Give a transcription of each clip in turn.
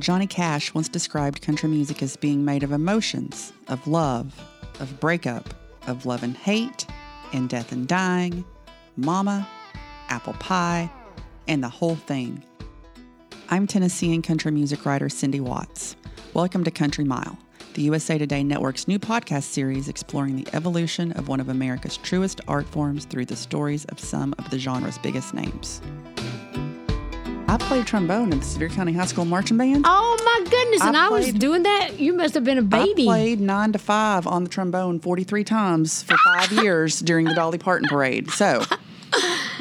Johnny Cash once described country music as being made of emotions, of love, of breakup, of love and hate, and death and dying, mama, apple pie, and the whole thing. I'm Tennessean country music writer Cindy Watts. Welcome to Country Mile, the USA Today Network's new podcast series exploring the evolution of one of America's truest art forms through the stories of some of the genre's biggest names. I played trombone in the Sevier County High School marching band. Oh my goodness! I and I was doing that. You must have been a baby. I played nine to five on the trombone 43 times for five years during the Dolly Parton parade. So,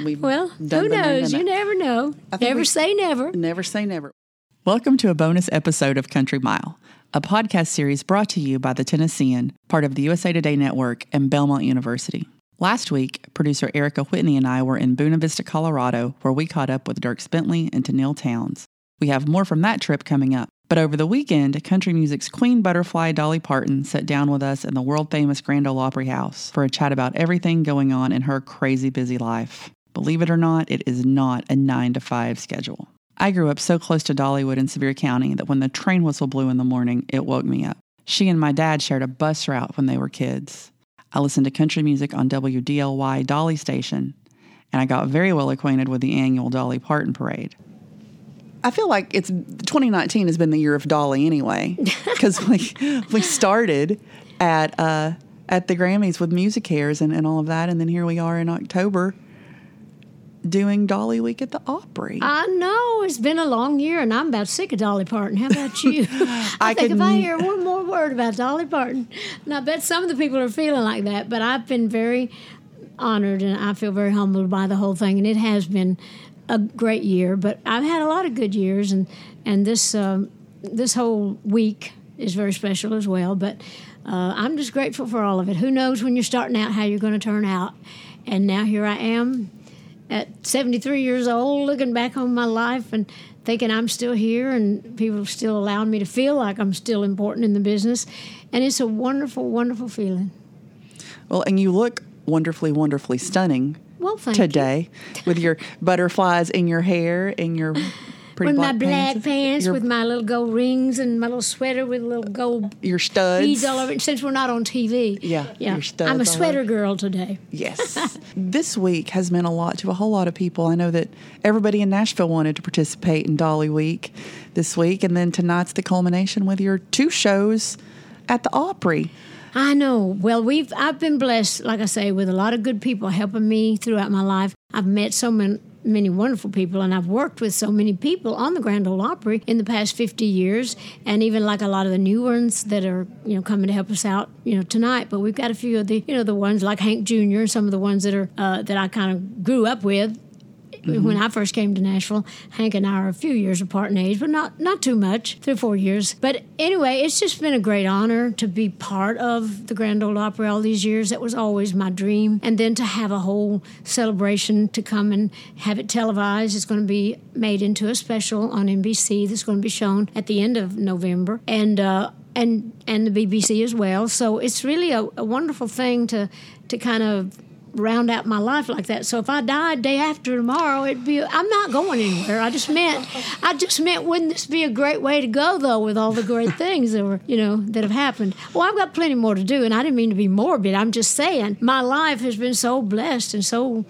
we've well, done who been knows? You never know. Never we- say never. Never say never. Welcome to a bonus episode of Country Mile, a podcast series brought to you by the Tennessean, part of the USA Today Network and Belmont University. Last week, producer Erica Whitney and I were in Buena Vista, Colorado, where we caught up with Dierks Bentley and Tenille Townes. We have more from that trip coming up. But over the weekend, country music's queen butterfly Dolly Parton sat down with us in the world famous Grand Ole Opry House for a chat about everything going on in her crazy busy life. Believe it or not, it is not a nine to five schedule. I grew up so close to Dollywood in Sevier County that when the train whistle blew in the morning, it woke me up. She and my dad shared a bus route when they were kids. I listened to country music on WDLY Dolly Station, and I got very well acquainted with the annual Dolly Parton Parade. I feel like it's 2019 has been the year of Dolly anyway, because we we started at uh, at the Grammys with MusiCares and, and all of that, and then here we are in October doing Dolly Week at the Opry. I know it's been a long year, and I'm about sick of Dolly Parton. How about you? I, I think could if I hear one more word about Dolly Parton, and I bet some of the people are feeling like that. But I've been very honored, and I feel very humbled by the whole thing. And it has been a great year. But I've had a lot of good years, and and this um, this whole week is very special as well. But uh, I'm just grateful for all of it. Who knows when you're starting out how you're going to turn out? And now here I am at 73 years old, looking back on my life and thinking I'm still here and people still allowing me to feel like I'm still important in the business. And it's a wonderful, wonderful feeling. Well, and you look wonderfully, wonderfully stunning Well, thank you. today with your butterflies in your hair and your pretty With my black black pants, pants, your, with my little gold rings and my little sweater with little gold your studs. beads all over it. Since we're not on TV, Yeah, yeah, your studs I'm a sweater girl today. Yes. this week has meant a lot to a whole lot of people. I know that everybody in Nashville wanted to participate in Dolly Week this week, and then tonight's the culmination with your two shows at the Opry. I know. Well, we've I've been blessed, like I say, with a lot of good people helping me throughout my life. I've met so many many wonderful people and I've worked with so many people on the Grand Ole Opry in the past 50 years and even like a lot of the new ones that are you know coming to help us out you know tonight but we've got a few of the you know the ones like Hank Jr. some of the ones that are uh, that I kind of grew up with when I first came to Nashville, Hank and I are a few years apart in age, but not not too much, three or four years. But anyway, it's just been a great honor to be part of the Grand Ole Opry all these years. That was always my dream, and then to have a whole celebration to come and have it televised. It's going to be made into a special on NBC that's going to be shown at the end of November, and. Uh, and and the BBC as well. So it's really a, a wonderful thing to to kind of round out my life like that. So if I died day after tomorrow, it'd be I'm not going anywhere. I just meant I just meant wouldn't this be a great way to go though with all the great things that were you know that have happened. Well, I've got plenty more to do, and I didn't mean to be morbid. I'm just saying my life has been so blessed and so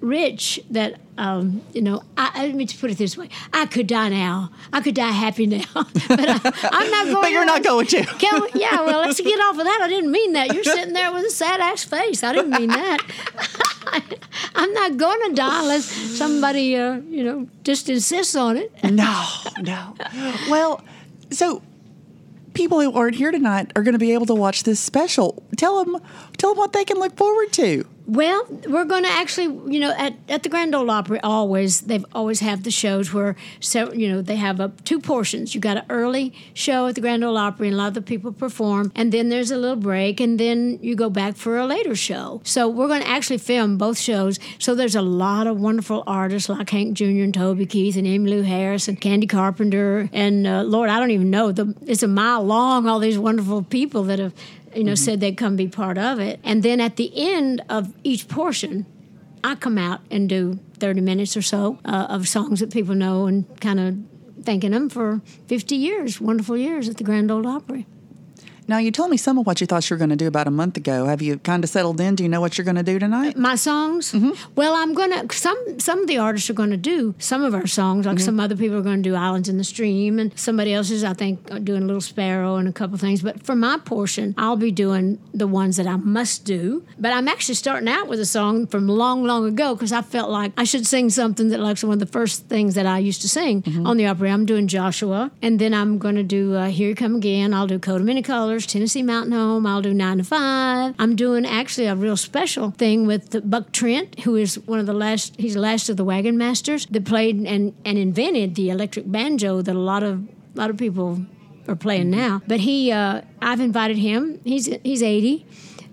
rich that um, you know I, I let me put it this way I could die now I could die happy now but I, I'm not going But you're not going to. can yeah, well, let's get off of that. I didn't mean that. You're sitting there with a sad ass face. I didn't mean that. I'm not going to die unless somebody, uh, you know, just insists on it. No, no. Well, so people who aren't here tonight are going to be able to watch this special. Tell them, tell them what they can look forward to. Well, we're going to actually, you know, at, at the Grand Ole Opry, always they've always have the shows where, so you know, they have up two portions. You got an early show at the Grand Ole Opry, and a lot of the people perform, and then there's a little break, and then you go back for a later show. So we're going to actually film both shows. So there's a lot of wonderful artists like Hank Jr. and Toby Keith and Emmylou Harris and Candy Carpenter, and uh, Lord, I don't even know. The, it's a mile long. All these wonderful people that have you know, said they'd come be part of it. And then at the end of each portion, I come out and do 30 minutes or so uh, of songs that people know and kind of thanking them for 50 years, wonderful years at the Grand Ole Opry. Now, you told me some of what you thought you were going to do about a month ago. Have you kind of settled in? Do you know what you're going to do tonight? My songs? Mm-hmm. Well, I'm going to, some some of the artists are going to do some of our songs, like Mm-hmm. some other people are going to do Islands in the Stream, and somebody else is, I think, doing a Little Sparrow and a couple things. But for my portion, I'll be doing the ones that I must do. But I'm actually starting out with a song from long, long ago because I felt like I should sing something that, like, one of the first things that I used to sing Mm-hmm. on the Opry. I'm doing Joshua, and then I'm going to do uh, Here You Come Again. I'll do Coat of Many Colors, Tennessee Mountain Home. I'll do Nine to Five. I'm doing actually a real special thing with Buck Trent, who is one of the last. He's the last of the wagon masters that played and, and invented the electric banjo that a lot of a lot of people are playing now. But he, uh, I've invited him. He's he's 80.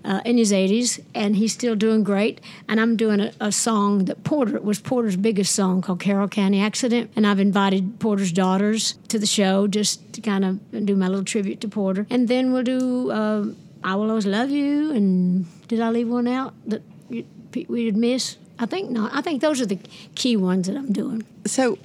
Uh, in his 80s, and he's still doing great. And I'm doing a, a song that Porter was Porter's biggest song called Carroll County Accident. And I've invited Porter's daughters to the show just to kind of do my little tribute to Porter. And then we'll do uh, I Will Always Love You. And did I leave one out that we'd miss? I think not. I think those are the key ones that I'm doing. So,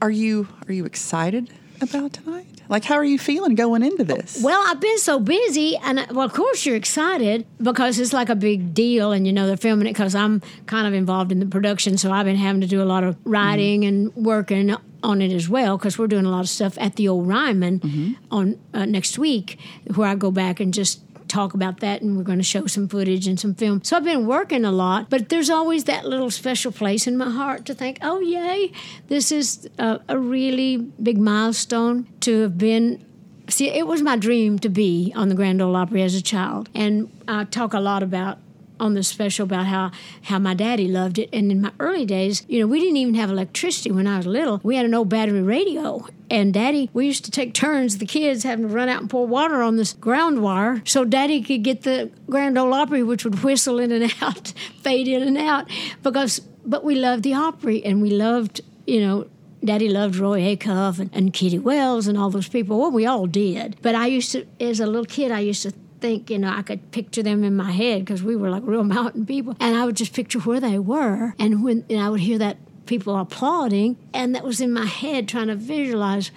are you are you excited about tonight? Like, how are you feeling going into this? Well, I've been so busy, and I- well, of course you're excited because it's like a big deal, and you know they're filming it because I'm kind of involved in the production, so I've been having to do a lot of writing mm-hmm. and working on it as well because we're doing a lot of stuff at the old Ryman mm-hmm. on uh, next week, where I go back and just talk about that and we're going to show some footage and some film. So I've been working a lot, but there's always that little special place in my heart to think, oh, yay, this is a, a really big milestone to have been. See, it was my dream to be on the Grand Ole Opry as a child. And I talk a lot about on the special about how how my daddy loved it. And in my early days, you know, we didn't even have electricity when I was little. We had an old battery radio. And daddy, we used to take turns, the kids having to run out and pour water on this ground wire so daddy could get the Grand Ole Opry, which would whistle in and out, fade in and out. Because but we loved the Opry and we loved, you know, Daddy loved Roy Acuff and, and Kitty Wells and all those people. Well, we all did. But I used to, as a little kid, I used to think, you know, I could picture them in my head because we were like real mountain people. And I would just picture where they were. And when and I would hear that people applauding, and that was in my head trying to visualize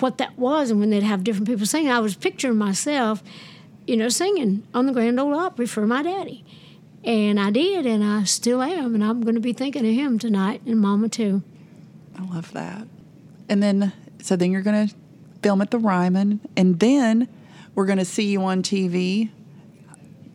what that was. And when they'd have different people singing, I was picturing myself, you know, singing on the Grand Ole Opry for my daddy. And I did, and I still am. And I'm going to be thinking of him tonight and Mama too. I love that. And then, so then you're going to film at the Ryman, and then we're going to see you on TV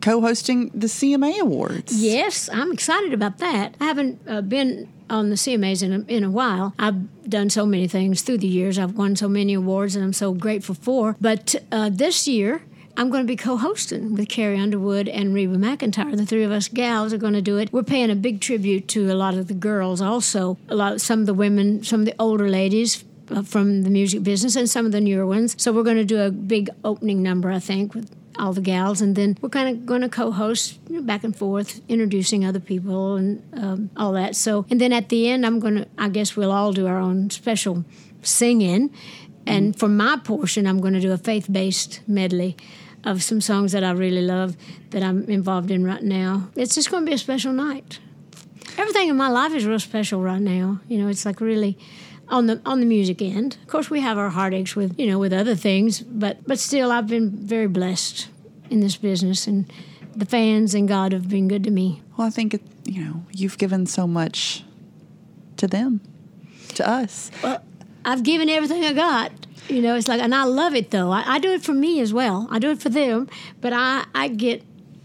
co-hosting the CMA Awards. Yes, I'm excited about that. I haven't uh, been on the CMAs in a, in a while. I've done so many things through the years. I've won so many awards, and I'm so grateful for. But uh, this year, I'm going to be co-hosting with Carrie Underwood and Reba McEntire. The three of us gals are going to do it. We're paying a big tribute to a lot of the girls, also a lot, some of the women, some of the older ladies from the music business, and some of the newer ones. So we're going to do a big opening number, I think, with all the gals, and then we're kind of going to co-host you know, back and forth, introducing other people and um, all that. So, and then at the end, I'm going to, I guess we'll all do our own special singing, and for my portion, I'm going to do a faith-based medley of some songs that I really love that I'm involved in right now. It's just going to be a special night. Everything in my life is real special right now. You know, it's like really on the on the music end. Of course, we have our heartaches with you know with other things, but but still, I've been very blessed in this business, and the fans and God have been good to me. Well, I think it, you know you've given so much to them, to us. Well, I've given everything I got. You know, it's like, and I love it though. I, I do it for me as well. I do it for them, but I I get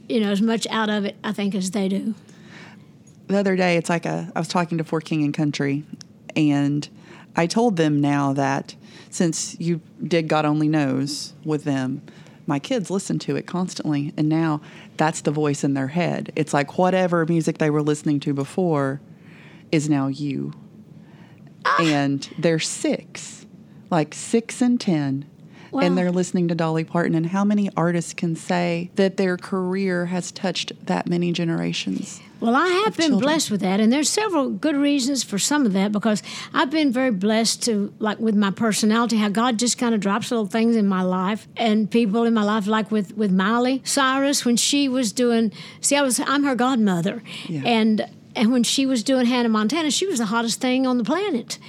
you know as much out of it I think as they do. the other day it's like a i was talking to for King & Country and i told them now that since you did god only knows with them my kids listen to it constantly. And now that's the voice in their head. It's like whatever music they were listening to before is now you. Ah. And they're six like six and ten Wow. and they're listening to Dolly Parton. And how many artists can say that their career has touched that many generations? Well, I have been children. blessed with that, and there's several good reasons for some of that because I've been very blessed to, like, with my personality, how God just kind of drops little things in my life and people in my life, like with with Miley Cyrus when she was doing. See, I was I'm her godmother, Yeah. and and when she was doing Hannah Montana, she was the hottest thing on the planet.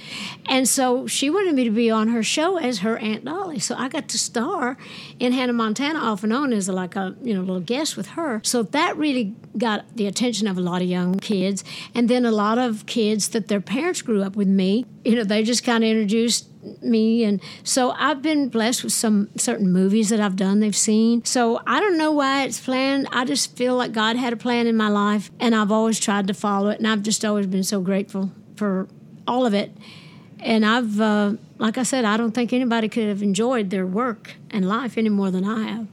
And so she wanted me to be on her show as her Aunt Dolly. So I got to star in Hannah Montana off and on as like a you know little guest with her. So that really got the attention of a lot of young kids. And then a lot of kids that their parents grew up with me, you know, they just kind of introduced me and so I've been blessed with some certain movies that I've done they've seen. So I don't know why it's planned. I just feel like God had a plan in my life and I've always tried to follow it and I've just always been so grateful for all of it. And I've uh, like I said, I don't think anybody could have enjoyed their work and life any more than I have.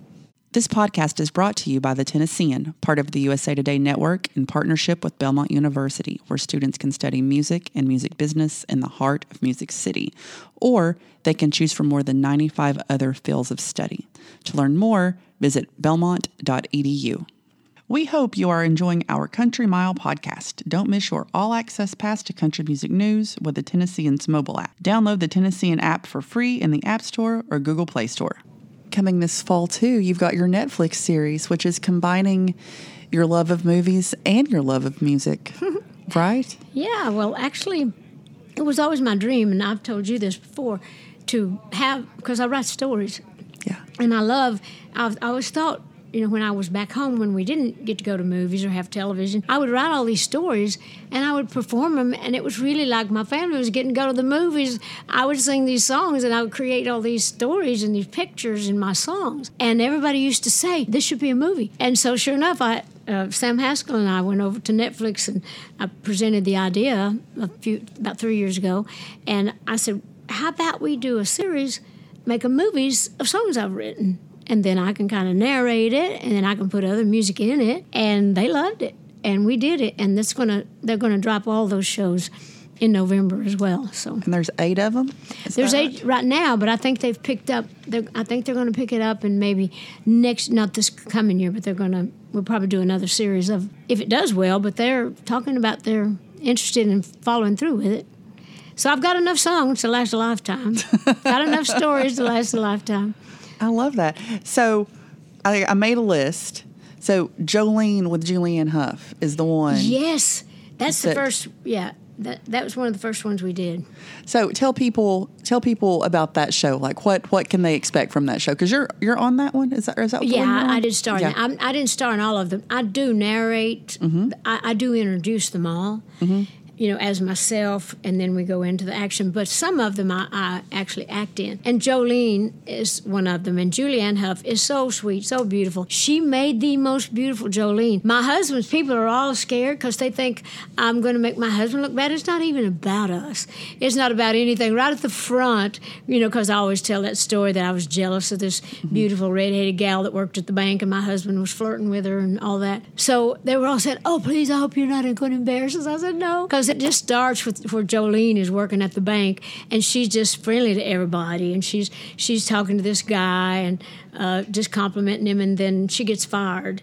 This podcast is brought to you by the Tennessean, part of the USA Today network in partnership with Belmont University, where students can study music and music business in the heart of Music City, or they can choose from more than 95 other fields of study. To learn more, visit belmont.edu. We hope you are enjoying our Country Mile podcast. Don't miss your all access pass to country music news with the Tennessean's mobile app. Download the Tennessean app for free in the App Store or Google Play Store coming this fall too, you've got your Netflix series, which is combining your love of movies and your love of music, right? Yeah, well, actually, it was always my dream, and I've told you this before, to have, because I write stories. Yeah. And I love, I've, I always thought you know, when I was back home, when we didn't get to go to movies or have television, I would write all these stories and I would perform them. And it was really like my family was getting to go to the movies. I would sing these songs and I would create all these stories and these pictures in my songs. And everybody used to say, this should be a movie. And so, sure enough, I, uh, Sam Haskell and I went over to Netflix and I presented the idea a few about three years ago. And I said, how about we do a series, make a movies of songs I've written? And then I can kind of narrate it, and then I can put other music in it, and they loved it, and we did it, and that's gonna they're gonna drop all those shows in November as well. So and there's eight of them. Is there's eight right? right now, but I think they've picked up. I think they're going to pick it up, and maybe next, not this coming year, but they're going to. We'll probably do another series of if it does well. But they're talking about they're interested in following through with it. So I've got enough songs to last a lifetime. got enough stories to last a lifetime. I love that. So I, I made a list. So Jolene with Julianne Hough is the one. Yes, that's that, the first. Yeah, that that was one of the first ones we did. So tell people tell people about that show. Like what what can they expect from that show? Because you're you're on that one. Is that is that? Yeah, I, I, did star. Yeah. I, I, didn't star in all of them. I do narrate. Mm-hmm. I, I, do introduce them all. Mm-hmm you know, as myself, and then we go into the action. But some of them I, I, actually act in. And Jolene is one of them. And Julianne Hough is so sweet, so beautiful. She made the most beautiful Jolene. My husband's people are all scared because they think I'm going to make my husband look bad. It's not even about us. It's not about anything. Right at the front, you know, because I always tell that story that I was jealous of this mm-hmm. beautiful redheaded gal that worked at the bank, and my husband was flirting with her and all that. So they were all said, "Oh, please, I hope you're not going to embarrass us." I said, "No," because it just starts with where Jolene is working at the bank, and she's just friendly to everybody, and she's she's talking to this guy and uh, just complimenting him, and then she gets fired.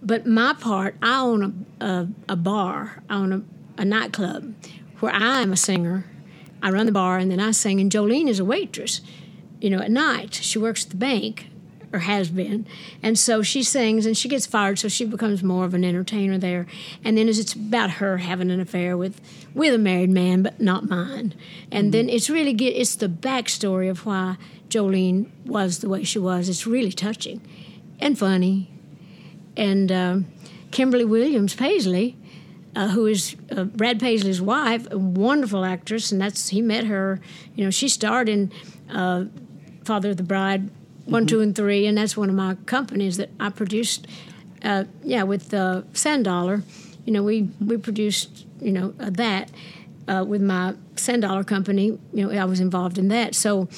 But my part, I own a, a, a bar, I own a, a nightclub where I am a singer. I run the bar, and then I sing, and Jolene is a waitress. You know, at night she works at the bank, or has been. And so she sings and she gets fired, so she becomes more of an entertainer there. And then it's about her having an affair with with a married man, but not mine. And mm-hmm. then it's really get it's the backstory of why Jolene was the way she was. It's really touching and funny. And uh, Kimberly Williams Paisley. Uh, who is uh, Brad Paisley's wife, a wonderful actress, and that's he met her. You know, she starred in uh, Father of the Bride one, two, and three, and that's one of my companies that I produced. Uh, yeah, with uh, Sandollar, you know, we we produced you know uh, that uh, with my Sandollar company. You know, I was involved in that. So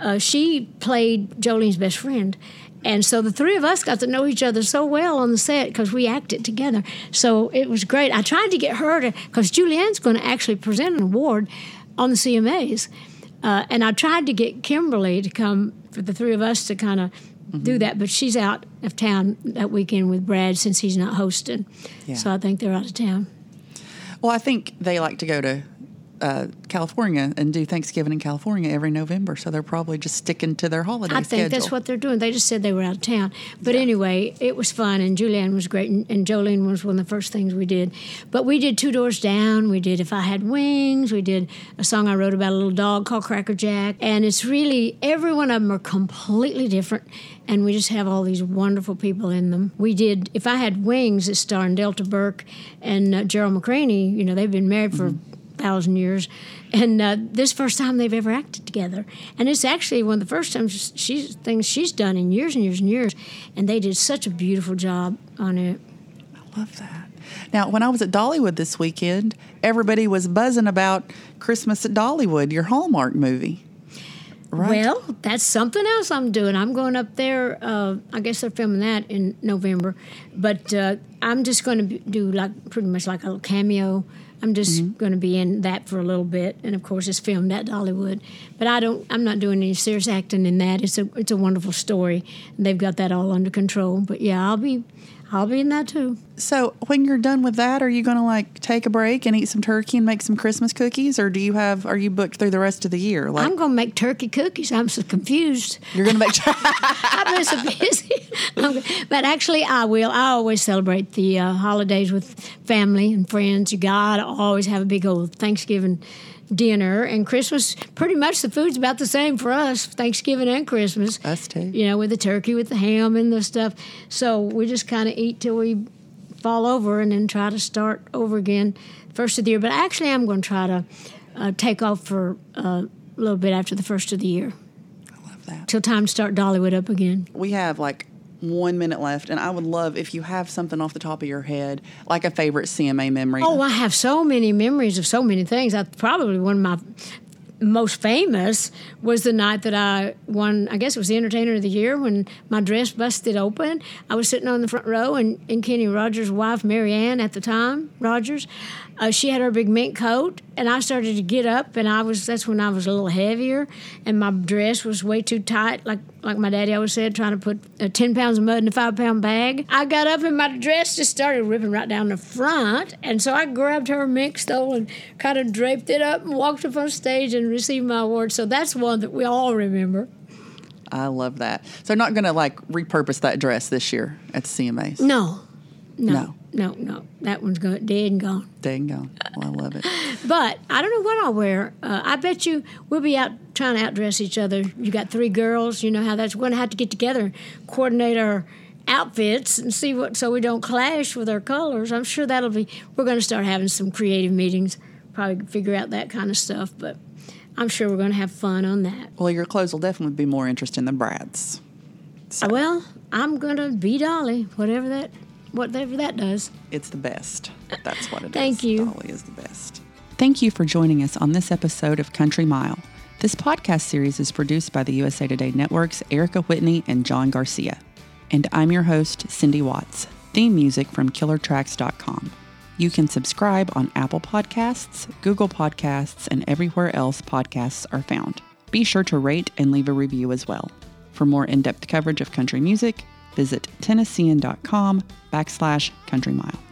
uh, she played Jolene's best friend. And so the three of us got to know each other so well on the set because we acted together. So it was great. I tried to get her to, because Julianne's going to actually present an award on the CMAs. Uh, and I tried to get Kimberly to come for the three of us to kind of mm-hmm. do that. But she's out of town that weekend with Brad since he's not hosting. Yeah. So I think they're out of town. Well, I think they like to go to uh, California and do Thanksgiving in California every November, so they're probably just sticking to their holiday I think schedule. that's what they're doing. They just said they were out of town. But anyway, it was fun, and Julianne was great, and, and Jolene was one of the first things we did. But we did Two Doors Down. We did If I Had Wings. We did a song I wrote about a little dog called Cracker Jack. And it's really, every one of them are completely different, and we just have all these wonderful people in them. We did If I Had Wings, it's starring Delta Burke and uh, Gerald McRaney. You know, they've been married for thousand years, and uh, this first time they've ever acted together, and it's actually one of the first times she's things she's done in years and years and years, and they did such a beautiful job on it. I love that. Now, when I was at Dollywood this weekend, everybody was buzzing about Christmas at Dollywood, your Hallmark movie. Right. Well, that's something else I'm doing. I'm going up there. Uh, I guess they're filming that in November, but uh, I'm just going to do like pretty much like a little cameo. I'm just mm-hmm. going to be in that for a little bit, and of course, it's filmed at Dollywood. But I don't. I'm not doing any serious acting in that. It's a it's a wonderful story, and they've got that all under control. But yeah, I'll be I'll be in that too. So, when you're done with that, are you going to like take a break and eat some turkey and make some Christmas cookies, or do you have? Are you booked through the rest of the year? Like I'm going to make turkey cookies. I'm so confused. you're going to make. Turkey I've been so busy. But actually, I will. I always celebrate the uh, holidays with family and friends. You got to always have a big old Thanksgiving dinner and Christmas. Pretty much the food's about the same for us, Thanksgiving and Christmas. Us too. You know, with the turkey, with the ham and the stuff. So we just kind of eat till we fall over and then try to start over again first of the year. But actually, I'm going to try to uh, take off for uh, a little bit after the first of the year I love that. till time to start Dollywood up again. We have like one minute left, and I would love if you have something off the top of your head, like a favorite CMA memory. Oh, I have so many memories of so many things. I probably one of my most famous was the night that I won. I guess it was the Entertainer of the Year when my dress busted open. I was sitting on the front row, and, and Kenny Rogers' wife, Mary Ann, at the time, Rogers, uh, she had her big mink coat, and I started to get up, and I was that's when I was a little heavier, and my dress was way too tight, like like my daddy always said, trying to put uh, ten pounds of mud in a five pound bag. I got up, and my dress just started ripping right down the front, and so I grabbed her mink stole and kind of draped it up and walked up on stage and received my award. So that's one that we all remember. I love that. So, not going to like repurpose that dress this year at the CMAs. No, no, No. no, no. That one's go- dead and gone. Dang gone. Well, I love it. But I don't know what I'll wear. Uh, I bet you we'll be out trying to outdress each other. You got three girls. You know how that's. We're gonna have to get together, coordinate our outfits, and see what so we don't clash with our colors. I'm sure that'll be. We're gonna start having some creative meetings. Probably figure out that kind of stuff. But I'm sure we're gonna have fun on that. Well, your clothes will definitely be more interesting than Brad's. Uh, Well, I'm gonna be Dolly, whatever that, whatever that does. It's the best. That's what it is. Thank you. Dolly is the best. Thank you for joining us on this episode of Country Mile. This podcast series is produced by the USA Today Network's Erica Whitney and John Garcia. And I'm your host, Cindy Watts. Theme music from KillerTracks.com. You can subscribe on Apple Podcasts, Google Podcasts, and everywhere else podcasts are found. Be sure to rate and leave a review as well. For more in-depth coverage of country music, visit Tennessean.com backslash country mile.